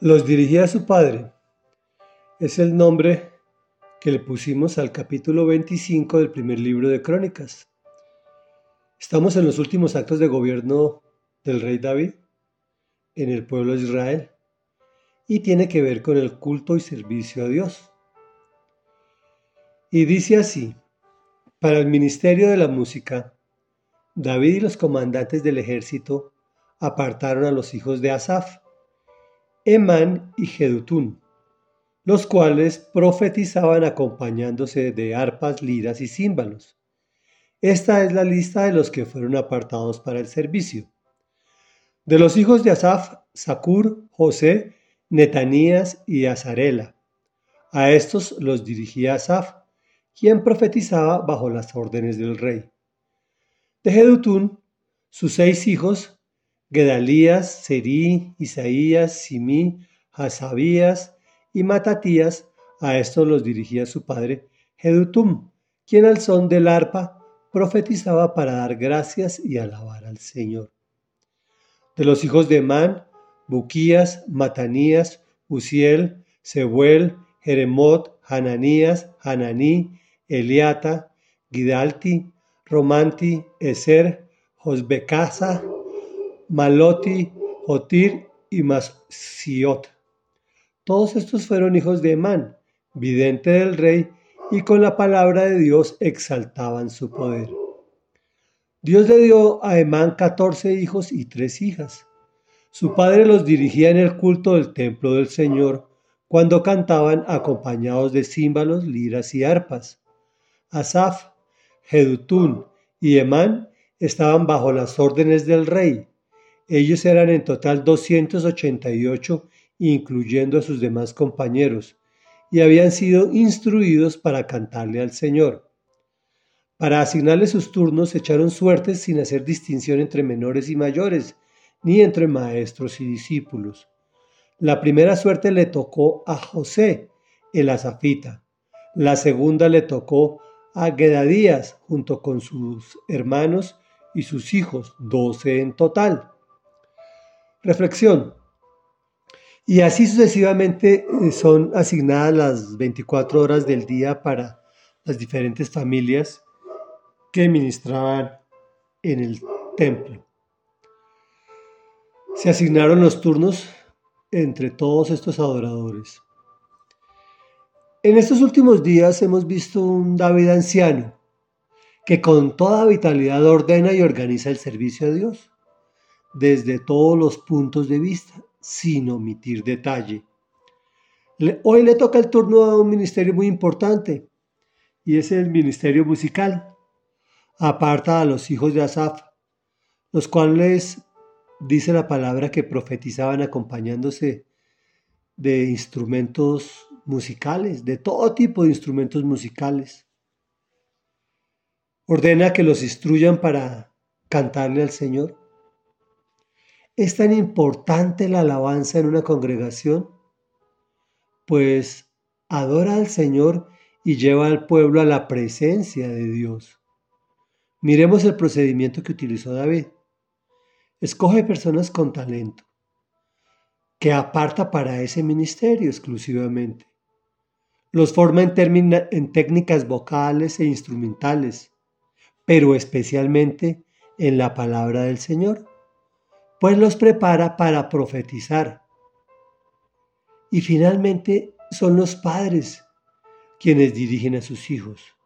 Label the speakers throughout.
Speaker 1: Los dirigía su padre. Es el nombre que le pusimos al capítulo 25 del primer libro de Crónicas. Estamos en los últimos actos de gobierno del rey David en el pueblo de Israel y tiene que ver con el culto y servicio a Dios. Y dice así, para el ministerio de la música, David y los comandantes del ejército apartaron a los hijos de Asaf, Emán y Jedutún, los cuales profetizaban acompañándose de arpas, liras y címbalos. Esta es la lista de los que fueron apartados para el servicio. De los hijos de Asaf, Sacur, José, Netanías y Azarela. A estos los dirigía Asaf, quien profetizaba bajo las órdenes del rey. De Jedutún, sus seis hijos, Gedalías, Serí, Isaías, Simí, Hasabías y Matatías, a estos los dirigía su padre Jedutum, quien al son del arpa profetizaba para dar gracias y alabar al Señor. De los hijos de Man, Buquías, Matanías, Uziel, Sebuel, Jeremot, Hananías, Hananí, Eliata, Gidalti, Romanti, Eser, Josbecasa, Maloti, Jotir y Masiot. Todos estos fueron hijos de Emán, vidente del rey, y con la palabra de Dios exaltaban su poder. Dios le dio a Emán catorce hijos y tres hijas. Su padre los dirigía en el culto del templo del Señor, cuando cantaban acompañados de címbalos, liras y arpas. Asaf, Jedutún y Emán estaban bajo las órdenes del rey. Ellos eran en total 288, incluyendo a sus demás compañeros, y habían sido instruidos para cantarle al Señor. Para asignarle sus turnos echaron suertes sin hacer distinción entre menores y mayores, ni entre maestros y discípulos. La primera suerte le tocó a José, el azafita. La segunda le tocó a Gedadías, junto con sus hermanos y sus hijos, doce en total. Reflexión. Y así sucesivamente eh, son asignadas las 24 horas del día para las diferentes familias que ministraban en el templo. Se asignaron los turnos entre todos estos adoradores. En estos últimos días hemos visto un David anciano que con toda vitalidad ordena y organiza el servicio a Dios desde todos los puntos de vista, sin omitir detalle. Hoy le toca el turno a un ministerio muy importante, y es el ministerio musical. Aparta a los hijos de Asaf, los cuales dice la palabra que profetizaban acompañándose de instrumentos musicales, de todo tipo de instrumentos musicales. Ordena que los instruyan para cantarle al Señor. ¿Es tan importante la alabanza en una congregación? Pues adora al Señor y lleva al pueblo a la presencia de Dios. Miremos el procedimiento que utilizó David. Escoge personas con talento, que aparta para ese ministerio exclusivamente. Los forma en, en técnicas vocales e instrumentales, pero especialmente en la palabra del Señor pues los prepara para profetizar. Y finalmente son los padres quienes dirigen a sus hijos.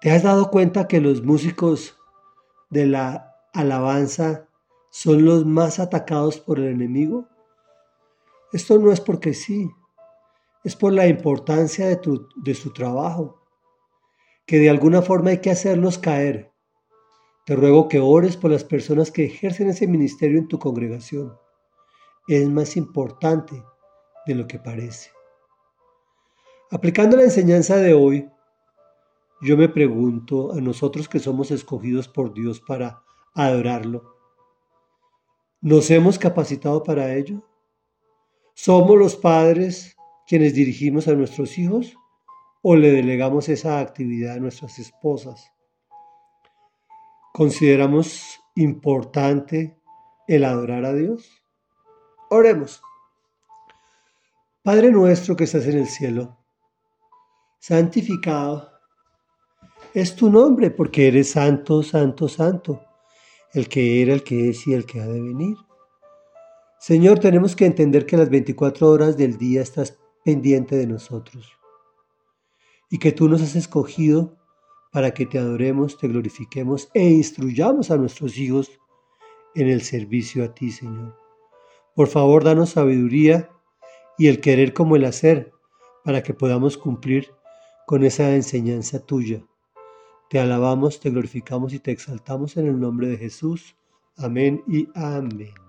Speaker 1: ¿Te has dado cuenta que los músicos de la alabanza son los más atacados por el enemigo? Esto no es porque sí, es por la importancia de, su trabajo, que de alguna forma hay que hacerlos caer te ruego que ores por las personas que ejercen ese ministerio en tu congregación. Es más importante de lo que parece. Aplicando la enseñanza de hoy, yo me pregunto a nosotros que somos escogidos por Dios para adorarlo, ¿nos hemos capacitado para ello? ¿Somos los padres quienes dirigimos a nuestros hijos o le delegamos esa actividad a nuestras esposas? ¿Consideramos importante el adorar a Dios? Oremos. Padre nuestro que estás en el cielo, santificado es tu nombre, porque eres santo, santo, santo, el que era, el que es y el que ha de venir. Señor, tenemos que entender que las 24 horas del día estás pendiente de nosotros y que tú nos has escogido para que te adoremos, te glorifiquemos e instruyamos a nuestros hijos en el servicio a ti, Señor. Por favor, danos sabiduría y el querer como el hacer para que podamos cumplir con esa enseñanza tuya. Te alabamos, te glorificamos y te exaltamos en el nombre de Jesús. Amén y amén.